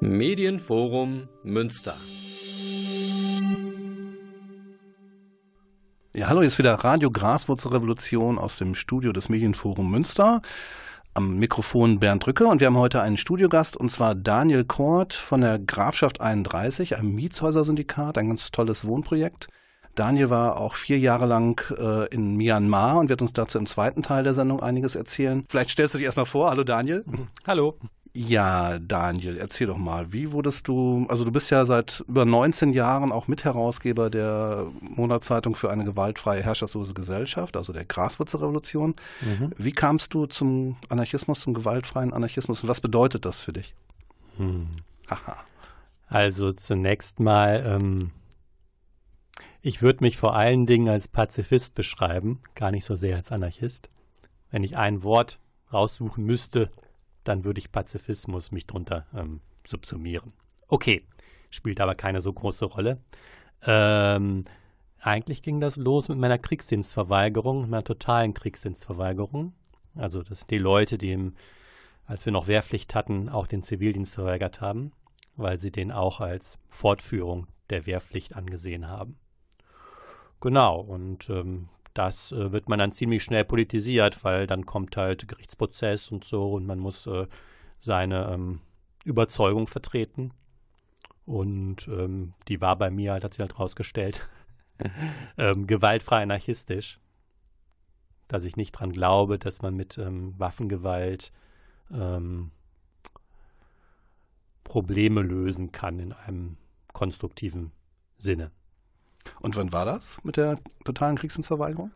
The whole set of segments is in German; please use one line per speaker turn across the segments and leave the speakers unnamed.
Medienforum Münster.
Ja, hallo, hier ist wieder Radio Graswurzelrevolution aus dem Studio des Medienforum Münster. Am Mikrofon Bernd Drücke und wir haben heute einen Studiogast und zwar Daniel Kort von der Grafschaft 31, einem Mietshäuser-Syndikat, ein ganz tolles Wohnprojekt. Daniel war auch vier Jahre lang äh, in Myanmar und wird uns dazu im zweiten Teil der Sendung einiges erzählen. Vielleicht stellst du dich erstmal vor. Hallo Daniel.
Hallo.
Ja, Daniel, erzähl doch mal, wie wurdest du, also du bist ja seit über 19 Jahren auch Mitherausgeber der Monatszeitung für eine gewaltfreie, herrschaftslose Gesellschaft, also der Graswurzelrevolution. Mhm. Wie kamst du zum Anarchismus, zum gewaltfreien Anarchismus und was bedeutet das für dich?
Hm. Also zunächst mal, ähm, ich würde mich vor allen Dingen als Pazifist beschreiben, gar nicht so sehr als Anarchist. Wenn ich ein Wort raussuchen müsste, dann würde ich Pazifismus mich drunter ähm, subsumieren. Okay, spielt aber keine so große Rolle. Ähm, eigentlich ging das los mit meiner Kriegsdienstverweigerung, meiner totalen Kriegsdienstverweigerung. Also das sind die Leute, die, im, als wir noch Wehrpflicht hatten, auch den Zivildienst verweigert haben, weil sie den auch als Fortführung der Wehrpflicht angesehen haben. Genau, und ähm, das äh, wird man dann ziemlich schnell politisiert, weil dann kommt halt Gerichtsprozess und so und man muss äh, seine ähm, Überzeugung vertreten. Und ähm, die war bei mir, halt, hat sich halt rausgestellt, ähm, gewaltfrei anarchistisch. Dass ich nicht dran glaube, dass man mit ähm, Waffengewalt ähm, Probleme lösen kann in einem konstruktiven Sinne.
Und wann war das mit der totalen Kriegsdienstverweigerung?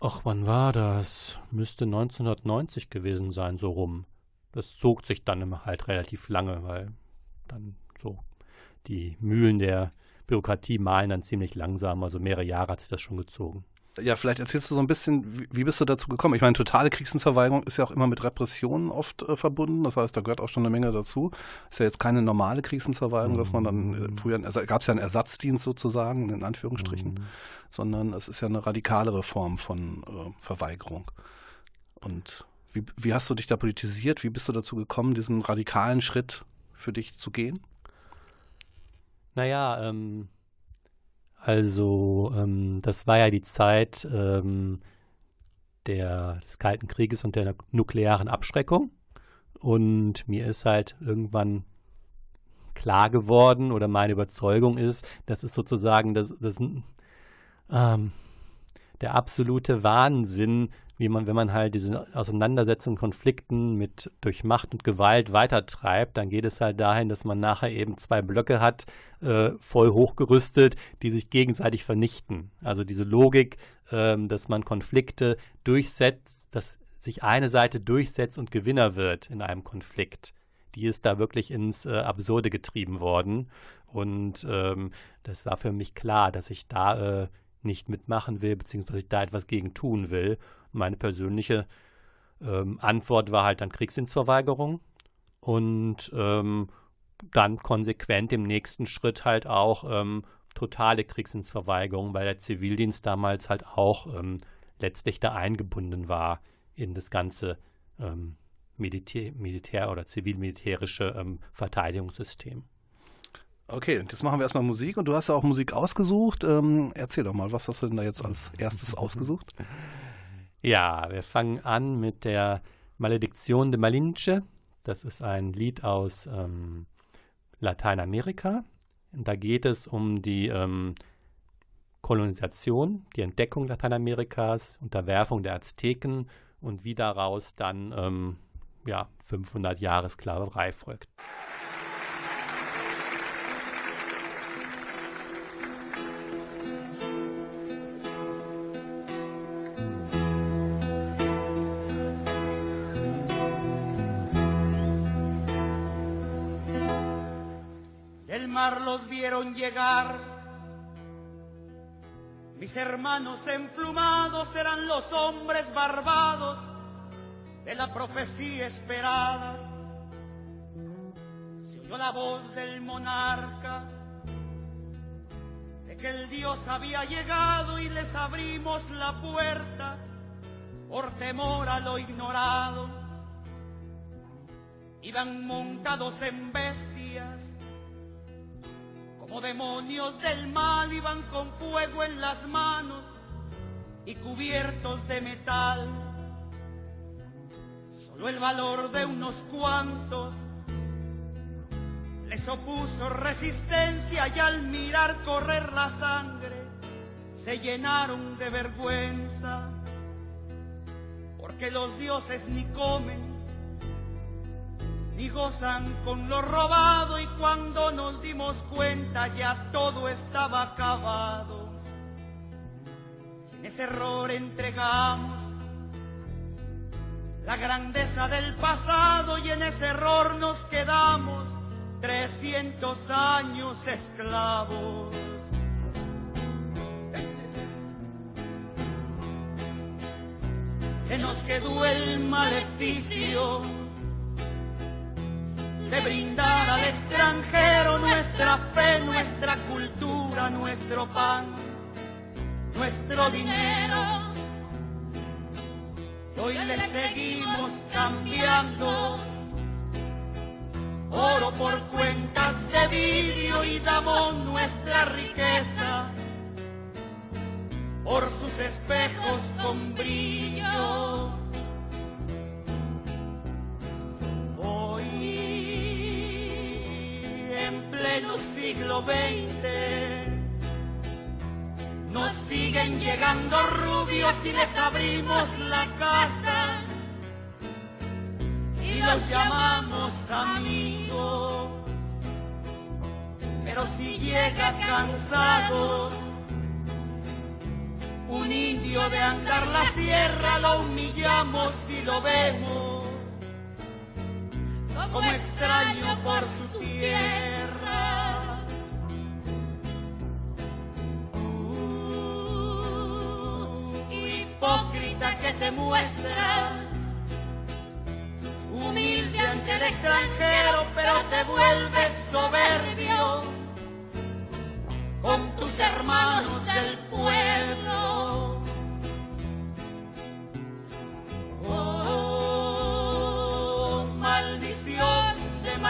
Ach, wann war das? Müsste 1990 gewesen sein, so rum. Das zog sich dann halt relativ lange, weil dann so die Mühlen der Bürokratie malen dann ziemlich langsam. Also mehrere Jahre hat sich das schon gezogen
ja, vielleicht erzählst du so ein bisschen, wie, wie bist du dazu gekommen? Ich meine, totale Kriegsdienstverweigerung ist ja auch immer mit Repressionen oft äh, verbunden. Das heißt, da gehört auch schon eine Menge dazu. Ist ja jetzt keine normale Kriegsdienstverweigerung, mhm. dass man dann äh, früher, also gab es ja einen Ersatzdienst sozusagen, in Anführungsstrichen, mhm. sondern es ist ja eine radikalere Form von äh, Verweigerung. Und wie, wie hast du dich da politisiert? Wie bist du dazu gekommen, diesen radikalen Schritt für dich zu gehen?
Naja, ähm, also ähm, das war ja die Zeit ähm, der, des Kalten Krieges und der nuklearen Abschreckung. Und mir ist halt irgendwann klar geworden oder meine Überzeugung ist, das ist sozusagen das, das ähm, der absolute Wahnsinn, wie man, wenn man halt diese Auseinandersetzung, Konflikten mit durch Macht und Gewalt weitertreibt, dann geht es halt dahin, dass man nachher eben zwei Blöcke hat, äh, voll hochgerüstet, die sich gegenseitig vernichten. Also diese Logik, ähm, dass man Konflikte durchsetzt, dass sich eine Seite durchsetzt und Gewinner wird in einem Konflikt die ist da wirklich ins äh, Absurde getrieben worden. Und ähm, das war für mich klar, dass ich da äh, nicht mitmachen will, beziehungsweise ich da etwas gegen tun will. Meine persönliche ähm, Antwort war halt dann Kriegsdienstverweigerung und ähm, dann konsequent im nächsten Schritt halt auch ähm, totale Kriegsdienstverweigerung, weil der Zivildienst damals halt auch ähm, letztlich da eingebunden war in das ganze ähm, Militär, Militär oder zivil-militärische ähm, Verteidigungssystem.
Okay, und jetzt machen wir erstmal Musik und du hast ja auch Musik ausgesucht. Ähm, erzähl doch mal, was hast du denn da jetzt als erstes ausgesucht?
Ja, wir fangen an mit der Malediktion de Malinche. Das ist ein Lied aus ähm, Lateinamerika. Da geht es um die ähm, Kolonisation, die Entdeckung Lateinamerikas, Unterwerfung der Azteken und wie daraus dann ähm, ja, 500 Jahre Sklaverei folgt.
Vieron llegar. Mis hermanos emplumados eran los hombres barbados de la profecía esperada. Se oyó la voz del monarca de que el Dios había llegado y les abrimos la puerta por temor a lo ignorado. Iban montados en bestias. Como demonios del mal iban con fuego en las manos y cubiertos de metal. Solo el valor de unos cuantos les opuso resistencia y al mirar correr la sangre se llenaron de vergüenza, porque los dioses ni comen ni gozan con lo robado y cuando nos dimos cuenta ya todo estaba acabado. en ese error entregamos la grandeza del pasado y en ese error nos quedamos 300 años esclavos. Se nos quedó el maleficio de brindar al extranjero nuestra fe, nuestra cultura, nuestro pan, nuestro dinero. Hoy le seguimos cambiando oro por cuentas de vidrio y damos nuestra riqueza por sus espejos con brillo. Hoy, en pleno siglo XX, nos siguen llegando rubios y les abrimos la casa. Y los llamamos amigos. Pero si llega cansado, un indio de andar la sierra lo humillamos y lo vemos como extraño por su tierra. Uh, hipócrita que te muestras humilde ante el extranjero, pero te vuelves soberbio con tus hermanos del pueblo.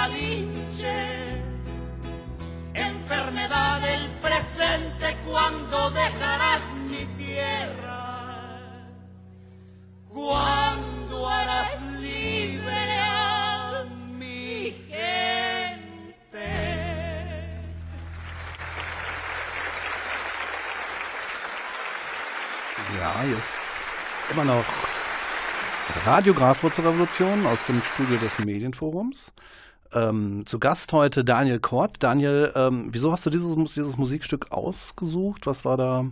Malinche, enfermedad del presente cuando dejarás mi tierra. Cuando harás libre a mi gente.
Ja, jetzt immer noch Radio Graswurzelrevolution aus dem Studio des Medienforums. Ähm, zu Gast heute Daniel Kort. Daniel, ähm, wieso hast du dieses, dieses Musikstück ausgesucht? Was war da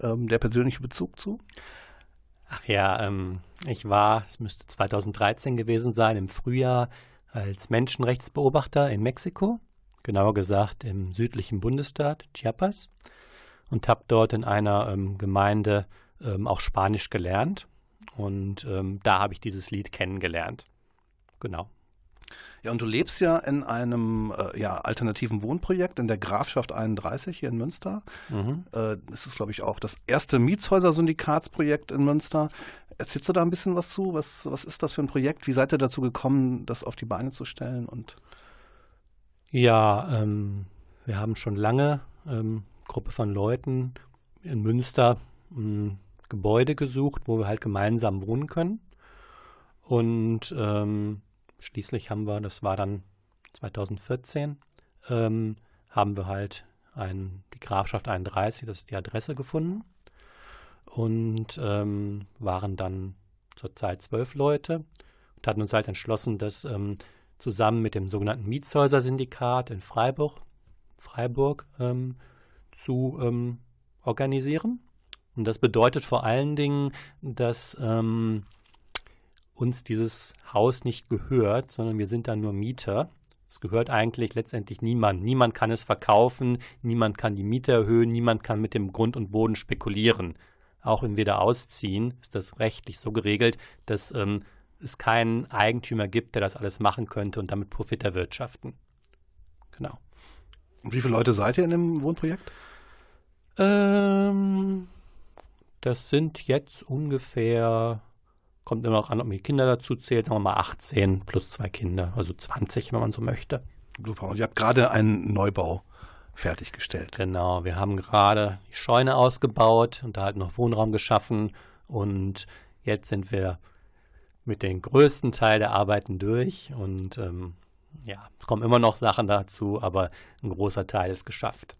ähm, der persönliche Bezug zu?
Ach ja, ähm, ich war, es müsste 2013 gewesen sein, im Frühjahr als Menschenrechtsbeobachter in Mexiko, genauer gesagt im südlichen Bundesstaat Chiapas und habe dort in einer ähm, Gemeinde ähm, auch Spanisch gelernt und da habe ich dieses Lied kennengelernt. Genau.
Ja, und du lebst ja in einem äh, ja, alternativen Wohnprojekt in der Grafschaft 31 hier in Münster.
Mhm.
Äh, das ist, glaube ich, auch das erste Mietshäuser-Syndikatsprojekt in Münster. Erzählst du da ein bisschen was zu? Was, was ist das für ein Projekt? Wie seid ihr dazu gekommen, das auf die Beine zu stellen? Und
Ja, ähm, wir haben schon lange ähm, Gruppe von Leuten in Münster ein Gebäude gesucht, wo wir halt gemeinsam wohnen können. Und ähm, schließlich haben wir, das war dann 2014, ähm, haben wir halt ein, die Grafschaft 31, das ist die Adresse gefunden. Und ähm, waren dann zurzeit zwölf Leute und hatten uns halt entschlossen, dass ähm, zusammen mit dem sogenannten Mietshäuser-Syndikat in Freiburg, Freiburg ähm, zu ähm, organisieren. Und das bedeutet vor allen Dingen, dass ähm, uns dieses Haus nicht gehört, sondern wir sind dann nur Mieter. Es gehört eigentlich letztendlich niemand. Niemand kann es verkaufen, niemand kann die Miete erhöhen, niemand kann mit dem Grund und Boden spekulieren. Auch wenn wir da ausziehen, ist das rechtlich so geregelt, dass ähm, es keinen Eigentümer gibt, der das alles machen könnte und damit Profit erwirtschaften. Genau.
und wie viele Leute seid ihr in dem Wohnprojekt?
Ähm, das sind jetzt ungefähr, kommt immer noch an, ob man die Kinder dazu zählt, sagen wir mal 18 plus zwei Kinder, also 20, wenn man so möchte.
Super. Und ihr habt gerade einen Neubau fertiggestellt.
Genau, wir haben gerade die Scheune ausgebaut und da halt noch Wohnraum geschaffen und jetzt sind wir mit dem größten Teil der Arbeiten durch und ähm, ja, kommen immer noch Sachen dazu, aber ein großer Teil ist geschafft.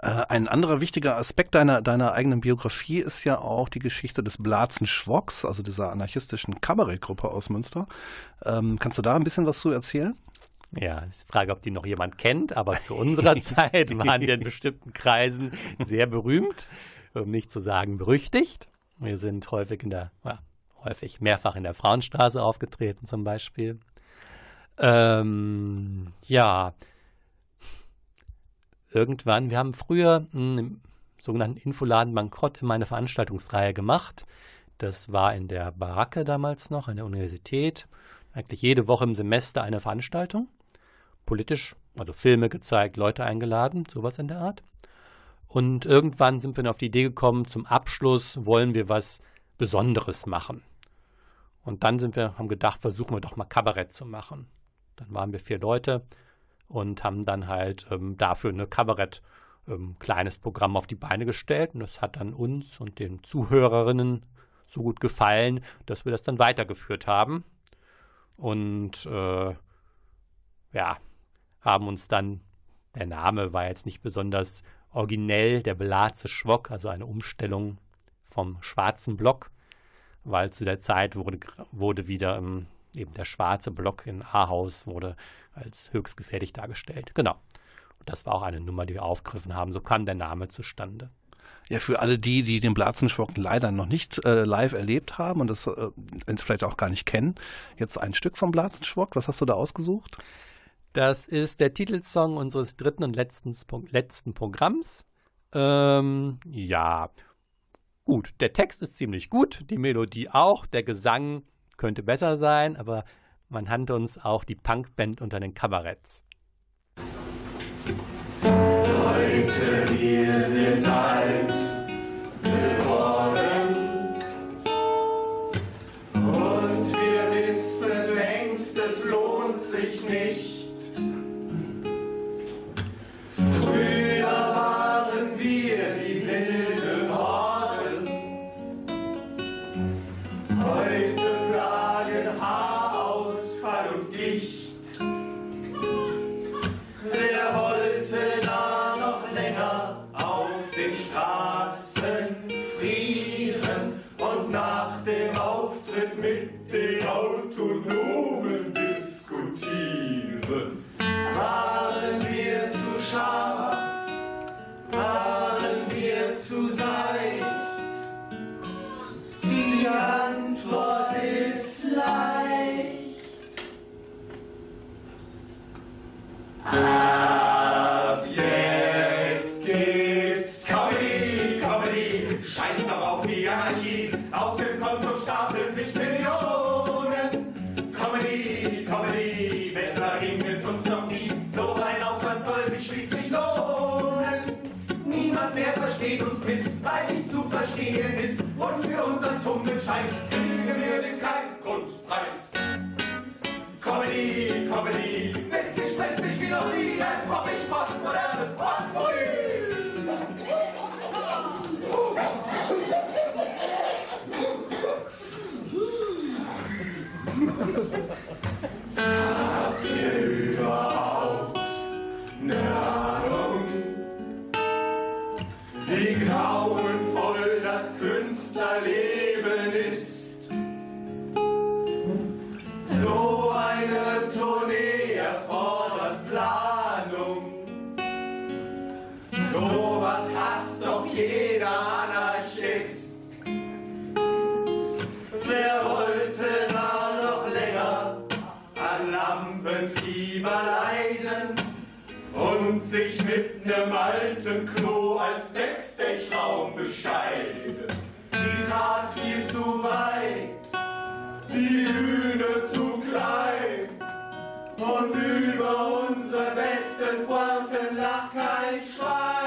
Äh, ein anderer wichtiger Aspekt deiner, deiner eigenen Biografie ist ja auch die Geschichte des Blatzen Schwocks, also dieser anarchistischen Kabarettgruppe aus Münster. Ähm, kannst du da ein bisschen was zu erzählen?
Ja, ist die Frage, ob die noch jemand kennt, aber zu unserer Zeit waren wir in bestimmten Kreisen sehr berühmt, um nicht zu sagen berüchtigt. Wir sind häufig in der, ja, häufig mehrfach in der Frauenstraße aufgetreten zum Beispiel. Ähm, ja, irgendwann, wir haben früher im sogenannten Infoladen Bankrott immer eine Veranstaltungsreihe gemacht. Das war in der Baracke damals noch, an der Universität. Eigentlich jede Woche im Semester eine Veranstaltung. Politisch, also Filme gezeigt, Leute eingeladen, sowas in der Art. Und irgendwann sind wir auf die Idee gekommen, zum Abschluss wollen wir was Besonderes machen. Und dann sind wir, haben gedacht, versuchen wir doch mal Kabarett zu machen. Dann waren wir vier Leute und haben dann halt ähm, dafür eine Kabarett ähm, kleines Programm auf die Beine gestellt. Und das hat dann uns und den Zuhörerinnen so gut gefallen, dass wir das dann weitergeführt haben. Und äh, ja, haben uns dann, der Name war jetzt nicht besonders originell, der Belatze Schwock, also eine Umstellung vom schwarzen Block, weil zu der Zeit wurde, wurde wieder ähm, eben der schwarze Block in Ahaus wurde als höchst gefährlich dargestellt. Genau. Und das war auch eine Nummer, die wir aufgegriffen haben. So kam der Name zustande.
Ja, für alle die, die den Blatzenschwock leider noch nicht äh, live erlebt haben und das äh, vielleicht auch gar nicht kennen, jetzt ein Stück vom Blatzenschwock. Was hast du da ausgesucht?
Das ist der Titelsong unseres dritten und letzten, letzten Programms. Ähm, ja, gut. Der Text ist ziemlich gut, die Melodie auch, der Gesang könnte besser sein, aber man hat uns auch die Punkband unter den Kabaretts.
Heute wir sind alt geworden und wir wissen längst, es lohnt sich nicht
noch und über unsere besten Pointen lacht kein Schwein.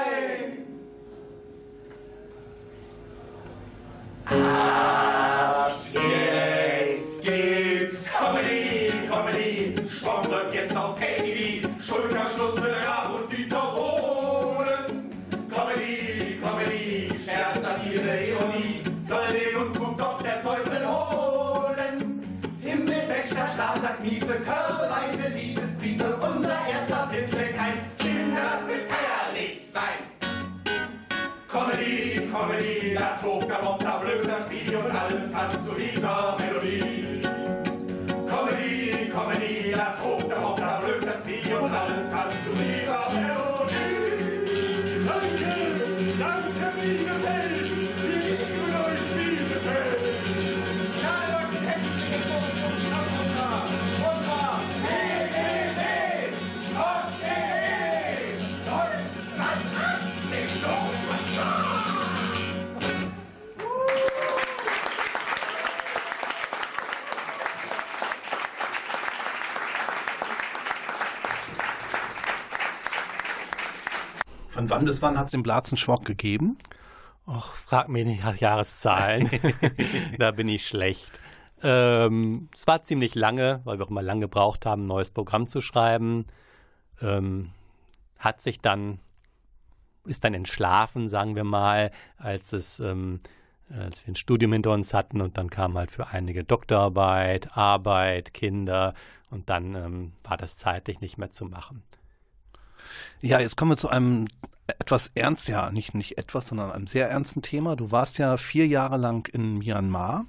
Da tobt, da blöd das Vieh und alles tanzt zu dieser Melodie. Comedy, Comedy, da tobt, da blöd das Vieh und alles
Von wann bis wann hat es den Blatzen Schwock gegeben?
Och, frag mich nicht nach Jahreszahlen. da bin ich schlecht. Ähm, es war ziemlich lange, weil wir auch immer lange gebraucht haben, ein neues Programm zu schreiben. Ähm, hat sich dann, ist dann entschlafen, sagen wir mal, als es, ähm, als wir ein Studium hinter uns hatten und dann kam halt für einige Doktorarbeit, Arbeit, Kinder und dann ähm, war das zeitlich nicht mehr zu machen.
Ja, jetzt kommen wir zu einem etwas ernst, ja, nicht, nicht etwas, sondern einem sehr ernsten Thema. Du warst ja vier Jahre lang in Myanmar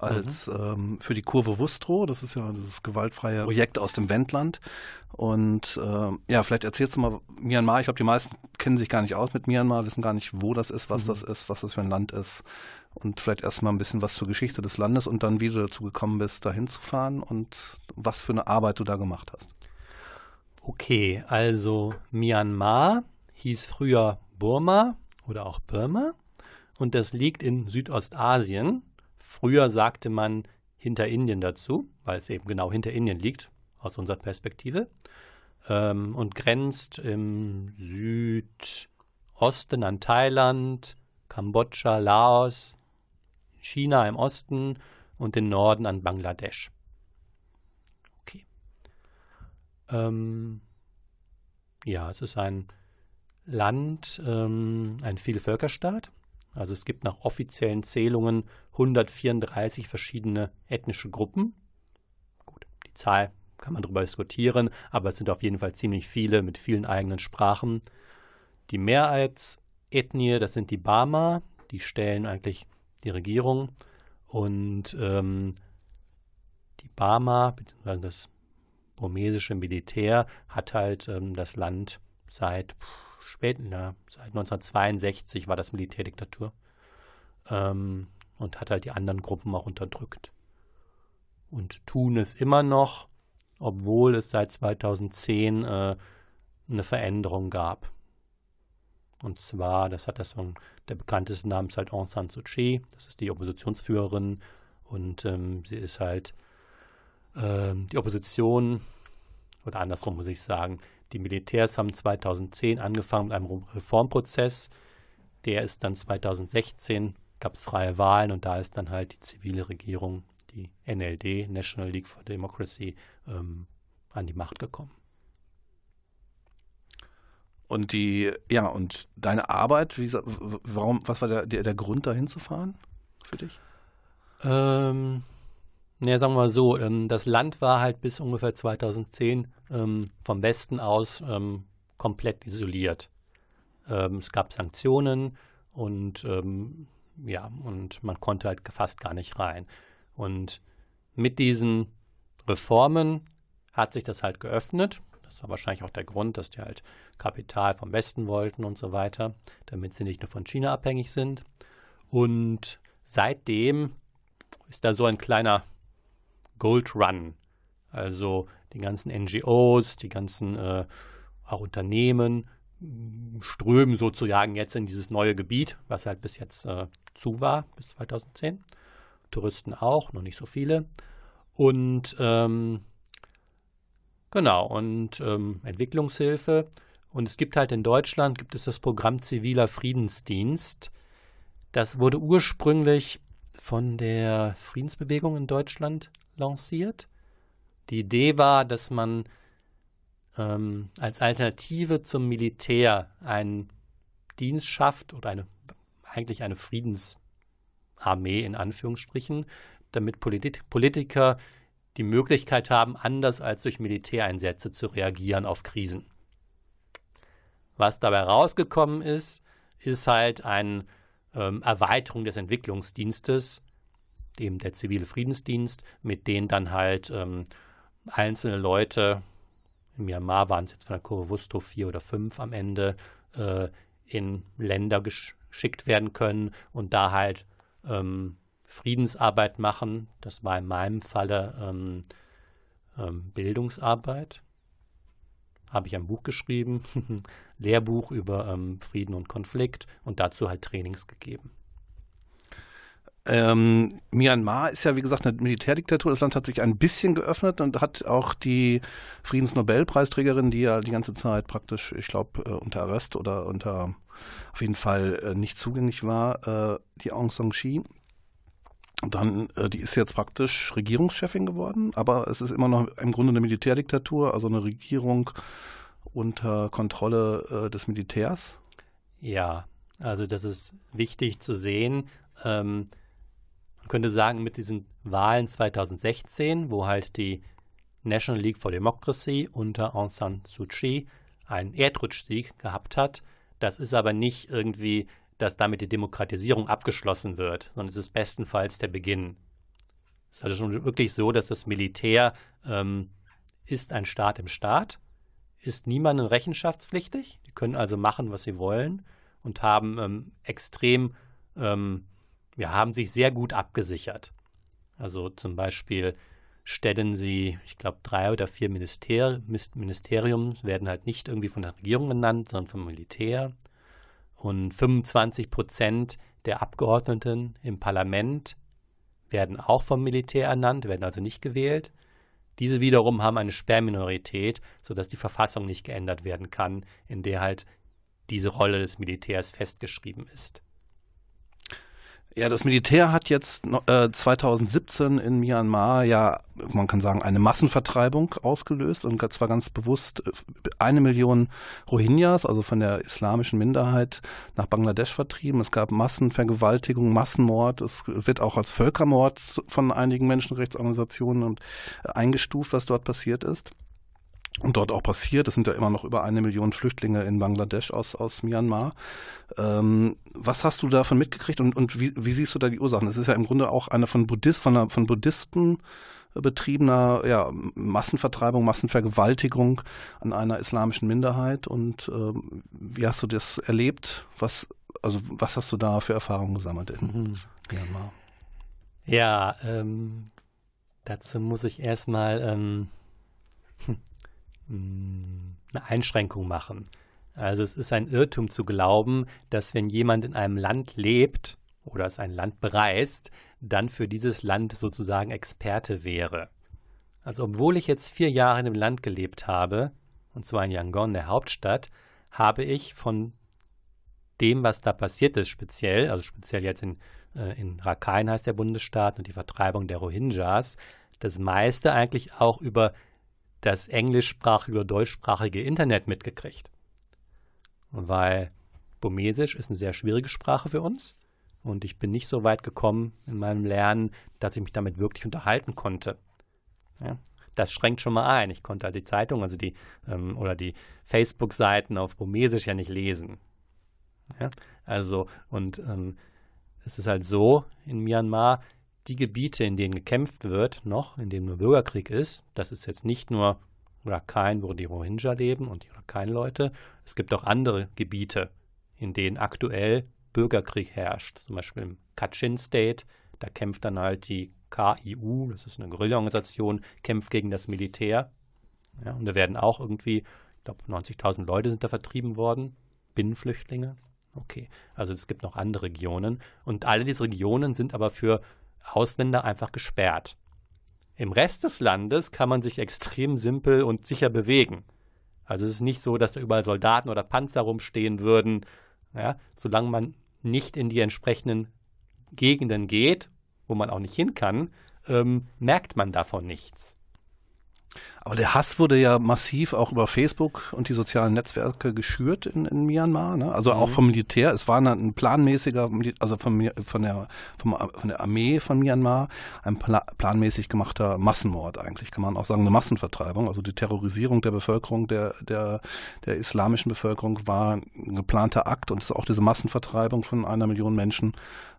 als mhm. ähm, für die Kurve Wustrow, das ist ja dieses gewaltfreie Projekt aus dem Wendland. Und äh, ja, vielleicht erzählst du mal Myanmar. Ich glaube, die meisten kennen sich gar nicht aus mit Myanmar, wissen gar nicht, wo das ist, was mhm. das ist, was das für ein Land ist. Und vielleicht erstmal ein bisschen was zur Geschichte des Landes und dann, wie du dazu gekommen bist, da hinzufahren und was für eine Arbeit du da gemacht hast.
Okay, also Myanmar hieß früher Burma oder auch Burma und das liegt in Südostasien. Früher sagte man hinter Indien dazu, weil es eben genau hinter Indien liegt, aus unserer Perspektive, ähm, und grenzt im Südosten an Thailand, Kambodscha, Laos, China im Osten und den Norden an Bangladesch. Ähm, ja, es ist ein Land, ähm, ein Vielvölkerstaat. Also es gibt nach offiziellen Zählungen 134 verschiedene ethnische Gruppen. Gut, die Zahl kann man darüber diskutieren, aber es sind auf jeden Fall ziemlich viele mit vielen eigenen Sprachen. Die Mehrheitsethnie, das sind die Bama, die stellen eigentlich die Regierung. Und ähm, die Bama, beziehungsweise das burmesische Militär hat halt ähm, das Land seit spät, na, seit 1962 war das Militärdiktatur ähm, und hat halt die anderen Gruppen auch unterdrückt. Und tun es immer noch, obwohl es seit 2010 äh, eine Veränderung gab. Und zwar, das hat das so der bekannteste Name ist halt Aung San Suu Kyi, das ist die Oppositionsführerin und ähm, sie ist halt die Opposition, oder andersrum muss ich sagen, die Militärs haben 2010 angefangen mit einem Reformprozess. Der ist dann 2016, gab es freie Wahlen und da ist dann halt die zivile Regierung, die NLD, National League for Democracy, ähm, an die Macht gekommen.
Und die, ja, und deine Arbeit, wie, warum, was war der, der, der Grund, da hinzufahren für dich?
Ähm, ja, sagen wir mal so, ähm, das Land war halt bis ungefähr 2010 ähm, vom Westen aus ähm, komplett isoliert. Es gab Sanktionen und ja, und man konnte halt fast gar nicht rein. Und mit diesen Reformen hat sich das halt geöffnet. Das war wahrscheinlich auch der Grund, dass die halt Kapital vom Westen wollten und so weiter, damit sie nicht nur von China abhängig sind. Und seitdem ist da so ein kleiner Gold Run. Also die ganzen NGOs, die ganzen äh, auch Unternehmen mm, strömen sozusagen jetzt in dieses neue Gebiet, was halt bis jetzt äh, zu war, bis 2010. Touristen auch, noch nicht so viele. Und ähm, genau, und ähm, Entwicklungshilfe. Und es gibt halt in Deutschland, gibt es das Programm Ziviler Friedensdienst. Das wurde ursprünglich von der Friedensbewegung in Deutschland lanciert. Die Idee war, dass man ähm, als Alternative zum Militär einen Dienst schafft oder eine, eigentlich eine Friedensarmee in Anführungsstrichen, damit Polit Politiker die Möglichkeit haben, anders als durch Militäreinsätze zu reagieren auf Krisen. Was dabei rausgekommen ist, ist halt eine ähm, Erweiterung des Entwicklungsdienstes, dem der zivile Friedensdienst, mit denen dann halt ähm, einzelne Leute, in Myanmar waren es jetzt von der Kurve Wusto vier oder fünf am Ende, äh, in Länder geschickt werden können und da halt ähm, Friedensarbeit machen. Das war in meinem Falle ähm, ähm, Bildungsarbeit. Habe ich ein Buch geschrieben, Lehrbuch über ähm, Frieden und Konflikt und dazu halt Trainings gegeben.
Ähm, Myanmar ist ja, wie gesagt, eine Militärdiktatur. Das Land hat sich ein bisschen geöffnet und hat auch die Friedensnobelpreisträgerin, die ja die ganze Zeit praktisch, ich glaube, äh, unter Arrest oder unter auf jeden Fall äh, nicht zugänglich war, äh, die Aung San Suu Kyi. Dann, die ist jetzt praktisch Regierungschefin geworden, aber es ist immer noch im Grunde eine Militärdiktatur, also eine Regierung unter Kontrolle des Militärs.
Ja, also das ist wichtig zu sehen. Ähm, könnte sagen, mit diesen Wahlen 2016, wo halt die National League for Democracy unter Aung San Suu Kyi einen Erdrutschsieg gehabt hat. Das ist aber nicht irgendwie, dass damit die Demokratisierung abgeschlossen wird, sondern es ist bestenfalls der Beginn. Es ist also schon wirklich so, dass das Militär ähm, ist ein Staat im Staat, ist niemandem rechenschaftspflichtig. Die können also machen, was sie wollen und haben ähm, extrem ähm, wir haben sich sehr gut abgesichert. Also zum Beispiel stellen sie, ich glaube, drei oder vier Minister Ministerium werden halt nicht irgendwie von der Regierung genannt, sondern vom Militär. Und 25 Prozent der Abgeordneten im Parlament werden auch vom Militär ernannt, werden also nicht gewählt. Diese wiederum haben eine Sperrminorität, sodass die Verfassung nicht geändert werden kann, in der halt diese Rolle des Militärs festgeschrieben ist.
Ja, das Militär hat jetzt äh, 2017 in Myanmar ja, man kann sagen, eine Massenvertreibung ausgelöst und zwar ganz bewusst äh, eine Million Rohingyas, also von der islamischen Minderheit, nach Bangladesch vertrieben. Es gab Massenvergewaltigung, Massenmord. Es wird auch als Völkermord von einigen Menschenrechtsorganisationen äh, eingestuft, was dort passiert ist und dort auch passiert. Es sind ja immer noch über eine Million Flüchtlinge in Bangladesch aus, aus Myanmar. Ähm, was hast du davon mitgekriegt und, und wie, wie siehst du da die Ursachen? Es ist ja im Grunde auch eine von, Buddhist, von, einer, von Buddhisten betriebener ja, Massenvertreibung, Massenvergewaltigung an einer islamischen Minderheit. Und ähm, wie hast du das erlebt? Was, also was hast du da für Erfahrungen gesammelt in mhm. Myanmar?
Ja, ähm, dazu muss ich erstmal ähm, eine Einschränkung machen. Also es ist ein Irrtum zu glauben, dass wenn jemand in einem Land lebt oder es ein Land bereist, dann für dieses Land sozusagen Experte wäre. Also obwohl ich jetzt vier Jahre in dem Land gelebt habe, und zwar in Yangon, der Hauptstadt, habe ich von dem, was da passiert ist, speziell, also speziell jetzt in, äh, in Rakhine heißt der Bundesstaat und die Vertreibung der Rohingyas, das meiste eigentlich auch über das englischsprachige oder deutschsprachige Internet mitgekriegt. Weil Burmesisch ist eine sehr schwierige Sprache für uns und ich bin nicht so weit gekommen in meinem Lernen, dass ich mich damit wirklich unterhalten konnte. Ja, das schränkt schon mal ein. Ich konnte halt die Zeitung, also die ähm, oder die Facebook-Seiten auf Burmesisch ja nicht lesen. Ja, also und ähm, es ist halt so in Myanmar, die Gebiete, in denen gekämpft wird, noch, in denen nur Bürgerkrieg ist, das ist jetzt nicht nur Rakhine, wo die Rohingya leben und die Rakhine-Leute, es gibt auch andere Gebiete, in denen aktuell Bürgerkrieg herrscht. Zum Beispiel im Kachin State, da kämpft dann halt die KIU, das ist eine Guerilla-Organisation, kämpft gegen das Militär. Ja, und da werden auch irgendwie, ich glaube, 90.000 Leute sind da vertrieben worden, Binnenflüchtlinge. Okay, also es gibt noch andere Regionen. Und alle diese Regionen sind aber für Ausländer einfach gesperrt. Im Rest des Landes kann man sich extrem simpel und sicher bewegen. Also es ist nicht so, dass da überall Soldaten oder Panzer rumstehen würden. Ja, solange man nicht in die entsprechenden Gegenden geht, wo man auch nicht hin kann, ähm, merkt man davon nichts.
Aber der Hass wurde ja massiv auch über Facebook und die sozialen Netzwerke geschürt in, in Myanmar, ne? also auch mhm. vom Militär. Es war ein planmäßiger, also von, von, der, vom, von der Armee von Myanmar, ein pla planmäßig gemachter Massenmord eigentlich, kann man auch sagen, eine Massenvertreibung. Also die Terrorisierung der Bevölkerung, der, der, der islamischen Bevölkerung war ein geplanter Akt und auch diese Massenvertreibung von einer Million Menschen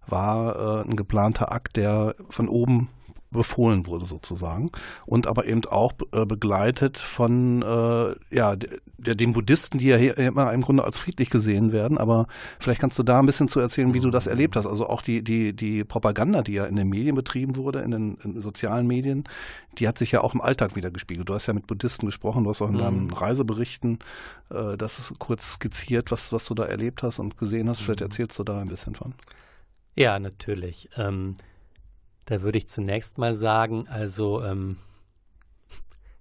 war äh, ein geplanter Akt, der von oben befohlen wurde sozusagen und aber eben auch äh, begleitet von äh, ja der, den Buddhisten, die ja hier immer im Grunde als friedlich gesehen werden. Aber vielleicht kannst du da ein bisschen zu erzählen, wie du das erlebt hast. Also auch die die die Propaganda, die ja in den Medien betrieben wurde, in den, in den sozialen Medien, die hat sich ja auch im Alltag wieder gespiegelt. Du hast ja mit Buddhisten gesprochen, du hast auch in mhm. deinen Reiseberichten äh, das kurz skizziert, was was du da erlebt hast und gesehen hast. Vielleicht mhm. erzählst du da ein bisschen von.
Ja, natürlich. Ähm da würde ich zunächst mal sagen, also ähm,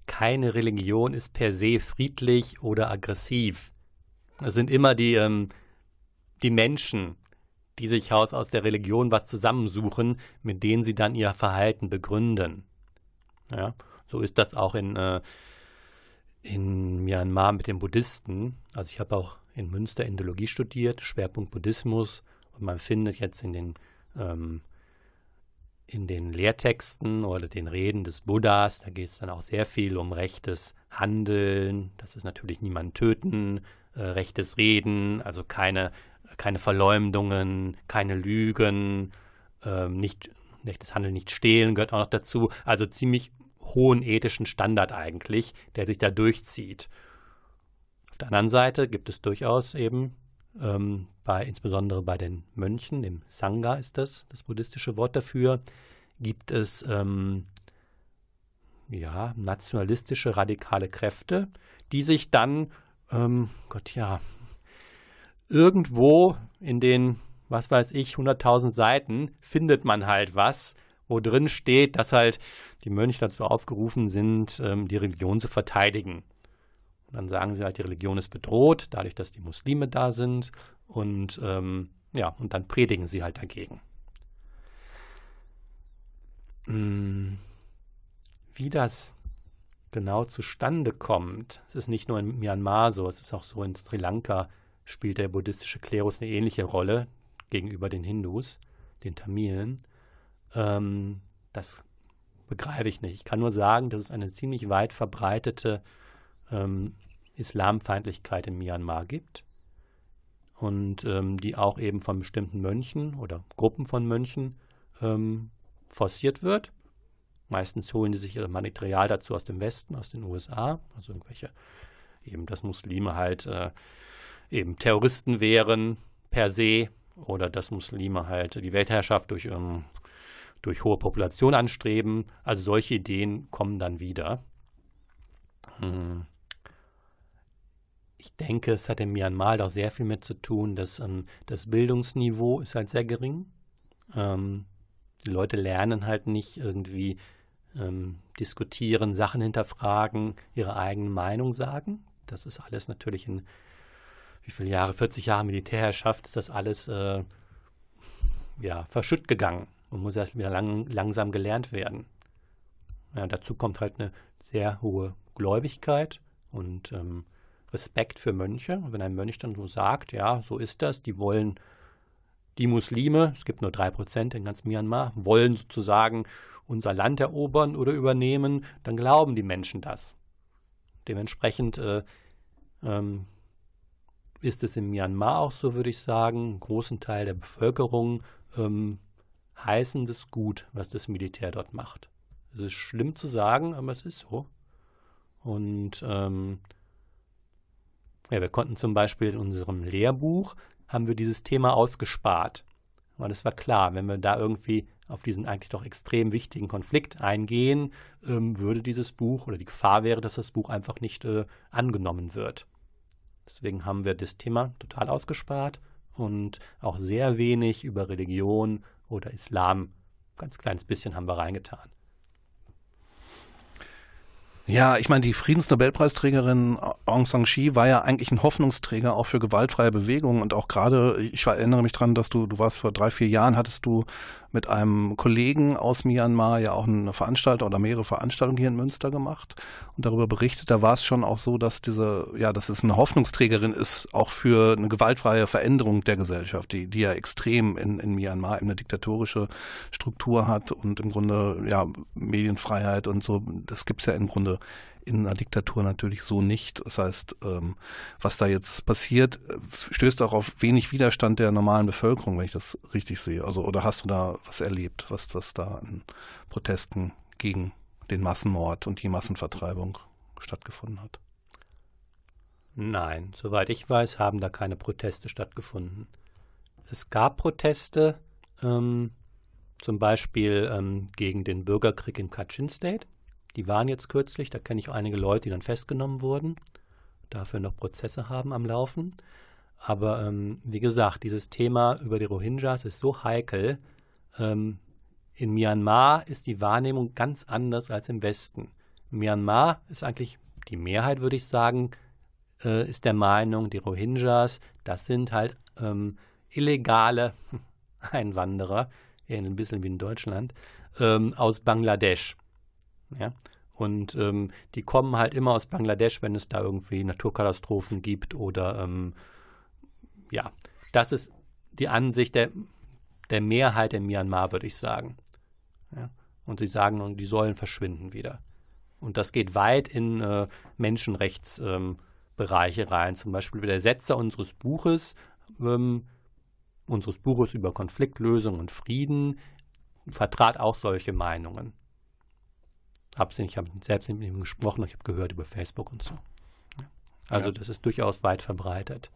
keine Religion ist per se friedlich oder aggressiv. Es sind immer die, ähm, die Menschen, die sich aus, aus der Religion was zusammensuchen, mit denen sie dann ihr Verhalten begründen. Ja, so ist das auch in, äh, in Myanmar mit den Buddhisten. Also ich habe auch in Münster Indologie studiert, Schwerpunkt Buddhismus. Und man findet jetzt in den ähm, in den Lehrtexten oder den Reden des Buddhas, da geht es dann auch sehr viel um rechtes Handeln, das ist natürlich niemand töten, äh, rechtes Reden, also keine, keine Verleumdungen, keine Lügen, äh, nicht, rechtes Handeln, nicht stehlen gehört auch noch dazu. Also ziemlich hohen ethischen Standard eigentlich, der sich da durchzieht. Auf der anderen Seite gibt es durchaus eben ähm, bei, insbesondere bei den Mönchen, dem Sangha ist das, das buddhistische Wort dafür, gibt es ähm, ja, nationalistische, radikale Kräfte, die sich dann, ähm, Gott ja, irgendwo in den, was weiß ich, 100.000 Seiten findet man halt was, wo drin steht, dass halt die Mönche dazu aufgerufen sind, ähm, die Religion zu verteidigen. Und dann sagen sie halt, die Religion ist bedroht, dadurch, dass die Muslime da sind. Und ähm, ja, und dann predigen sie halt dagegen. Hm, wie das genau zustande kommt, es ist nicht nur in Myanmar so, es ist auch so in Sri Lanka spielt der buddhistische Klerus eine ähnliche Rolle gegenüber den Hindus, den Tamilen. Ähm, das begreife ich nicht. Ich kann nur sagen, dass es eine ziemlich weit verbreitete ähm, Islamfeindlichkeit in Myanmar gibt und ähm, die auch eben von bestimmten Mönchen oder Gruppen von Mönchen ähm, forciert wird. Meistens holen die sich ihr Material dazu aus dem Westen, aus den USA, also irgendwelche, eben, dass Muslime halt äh, eben Terroristen wären per se oder dass Muslime halt die Weltherrschaft durch, ähm, durch hohe Population anstreben. Also solche Ideen kommen dann wieder. Hm ich denke, es hat in Myanmar auch sehr viel mit zu tun, dass ähm, das Bildungsniveau ist halt sehr gering. Ähm, die Leute lernen halt nicht irgendwie ähm, diskutieren, Sachen hinterfragen, ihre eigene Meinung sagen. Das ist alles natürlich in wie viele Jahre, 40 Jahre Militärherrschaft, ist das alles äh, ja, verschütt gegangen und muss erst wieder lang, langsam gelernt werden. Ja, dazu kommt halt eine sehr hohe Gläubigkeit und ähm, Respekt für Mönche. Und wenn ein Mönch dann so sagt, ja, so ist das, die wollen, die Muslime, es gibt nur drei Prozent in ganz Myanmar, wollen sozusagen unser Land erobern oder übernehmen, dann glauben die Menschen das. Dementsprechend äh, ähm, ist es in Myanmar auch so, würde ich sagen, einen großen Teil der Bevölkerung ähm, heißen das gut, was das Militär dort macht. Es ist schlimm zu sagen, aber es ist so. Und ähm, ja, wir konnten zum Beispiel in unserem Lehrbuch, haben wir dieses Thema ausgespart. Weil es war klar, wenn wir da irgendwie auf diesen eigentlich doch extrem wichtigen Konflikt eingehen, ähm, würde dieses Buch oder die Gefahr wäre, dass das Buch einfach nicht äh, angenommen wird. Deswegen haben wir das Thema total ausgespart und auch sehr wenig über Religion oder Islam, ganz kleines bisschen haben wir reingetan.
Ja, ich meine, die Friedensnobelpreisträgerin Aung San Suu war ja eigentlich ein Hoffnungsträger auch für gewaltfreie Bewegungen. Und auch gerade, ich erinnere mich dran, dass du, du warst vor drei, vier Jahren, hattest du mit einem Kollegen aus Myanmar ja auch eine Veranstaltung oder mehrere Veranstaltungen hier in Münster gemacht und darüber berichtet. Da war es schon auch so, dass diese, ja, dass es eine Hoffnungsträgerin ist, auch für eine gewaltfreie Veränderung der Gesellschaft, die, die ja extrem in, in Myanmar eine diktatorische Struktur hat und im Grunde, ja, Medienfreiheit und so, das gibt's ja im Grunde in einer Diktatur natürlich so nicht. Das heißt, ähm, was da jetzt passiert, stößt auch auf wenig Widerstand der normalen Bevölkerung, wenn ich das richtig sehe. Also, oder hast du da was erlebt, was, was da an Protesten gegen den Massenmord und die Massenvertreibung stattgefunden hat?
Nein, soweit ich weiß, haben da keine Proteste stattgefunden. Es gab Proteste, ähm, zum Beispiel ähm, gegen den Bürgerkrieg in Kachin State. Die waren jetzt kürzlich, da kenne ich einige Leute, die dann festgenommen wurden, dafür noch Prozesse haben am Laufen. Aber ähm, wie gesagt, dieses Thema über die Rohingyas ist so heikel. Ähm, in Myanmar ist die Wahrnehmung ganz anders als im Westen. Myanmar ist eigentlich die Mehrheit, würde ich sagen, äh, ist der Meinung, die Rohingyas, das sind halt ähm, illegale Einwanderer, ein bisschen wie in Deutschland, ähm, aus Bangladesch. Ja? Und ähm, die kommen halt immer aus Bangladesch, wenn es da irgendwie Naturkatastrophen gibt oder ähm, ja, das ist die Ansicht der, der Mehrheit in Myanmar, würde ich sagen. Ja? Und sie sagen, die sollen verschwinden wieder. Und das geht weit in äh, Menschenrechtsbereiche ähm, rein. Zum Beispiel der Setzer unseres Buches, ähm, unseres Buches über Konfliktlösung und Frieden, vertrat auch solche Meinungen. Hab's ich habe selbst mit ihm gesprochen, ich habe gehört über Facebook und so. Also ja. das ist durchaus weit verbreitet.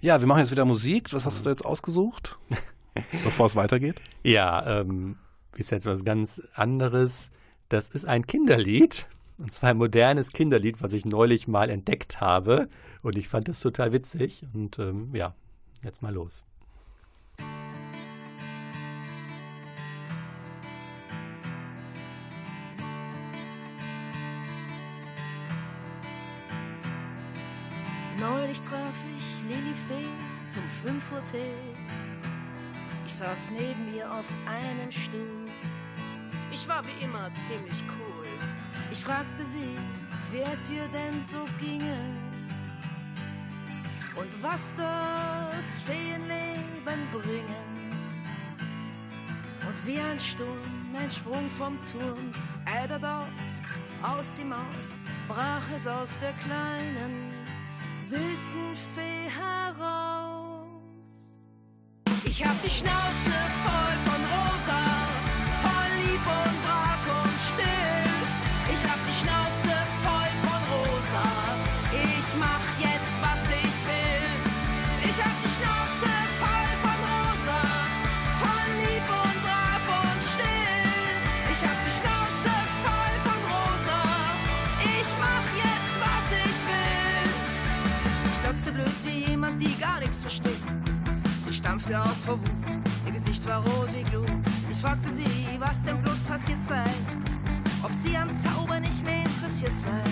Ja, wir machen jetzt wieder Musik. Was hast du da jetzt ausgesucht, bevor es weitergeht?
Ja, ähm, ist jetzt was ganz anderes. Das ist ein Kinderlied. Und zwar ein modernes Kinderlied, was ich neulich mal entdeckt habe. Und ich fand das total witzig. Und ähm, ja, jetzt mal los.
Neulich traf ich Lili Fee zum 5 Uhr Tee. Ich saß neben ihr auf einem Stuhl. Ich war wie immer ziemlich cool. Ich fragte sie, wie es ihr denn so ginge und was das Feenleben bringe. Und wie ein Sturm, ein Sprung vom Turm, äder das aus die Maus, brach es aus der kleinen süßen Fee heraus. Ich hab die Schnauze voll von Stampfte auf vor Wut, ihr Gesicht war rot wie Glut. Ich fragte sie, was denn bloß passiert sei, ob sie am Zauber nicht mehr interessiert sei.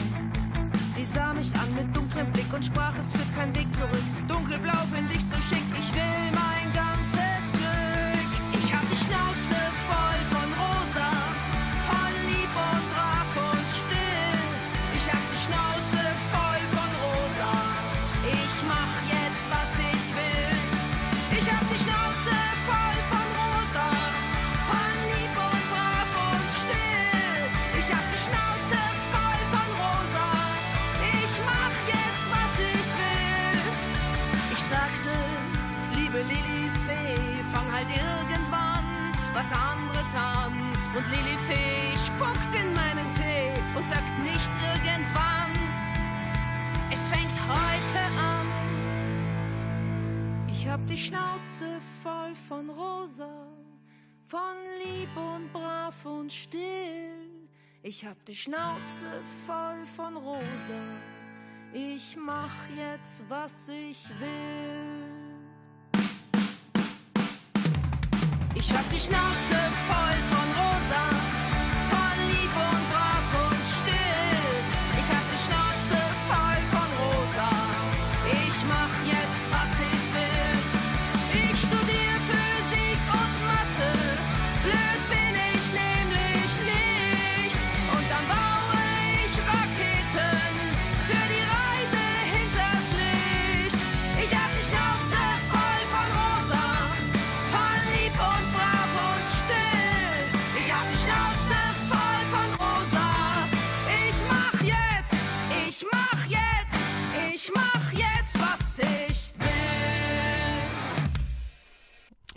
Sie sah mich an mit dunklem Blick und sprach, es führt kein Weg zurück. Dunkelblau find ich so schick, ich will mein hab die Schnauze voll von Rosa. Ich mach jetzt, was ich will. Ich hab die Schnauze voll von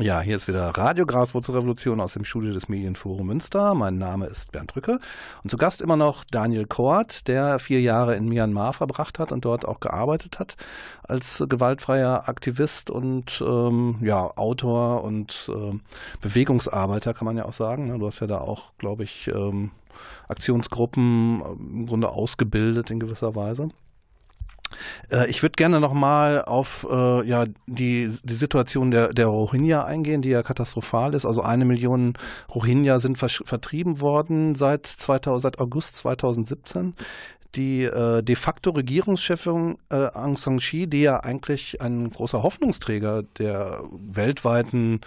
Ja, hier ist wieder Radio Graswurzelrevolution aus dem Studio des Medienforum Münster. Mein Name ist Bernd Rücke und zu Gast immer noch Daniel Kort, der vier Jahre in Myanmar verbracht hat und dort auch gearbeitet hat als gewaltfreier Aktivist und ähm, ja Autor und äh, Bewegungsarbeiter kann man ja auch sagen. Du hast ja da auch, glaube ich, ähm, Aktionsgruppen im Grunde ausgebildet in gewisser Weise. Äh, ich würde gerne nochmal auf äh, ja, die, die Situation der, der Rohingya eingehen, die ja katastrophal ist. Also eine Million Rohingya sind vertrieben worden seit, 2000, seit August 2017 die äh, de facto Regierungschefin äh, Aung San Suu Kyi, die ja eigentlich ein großer Hoffnungsträger der weltweiten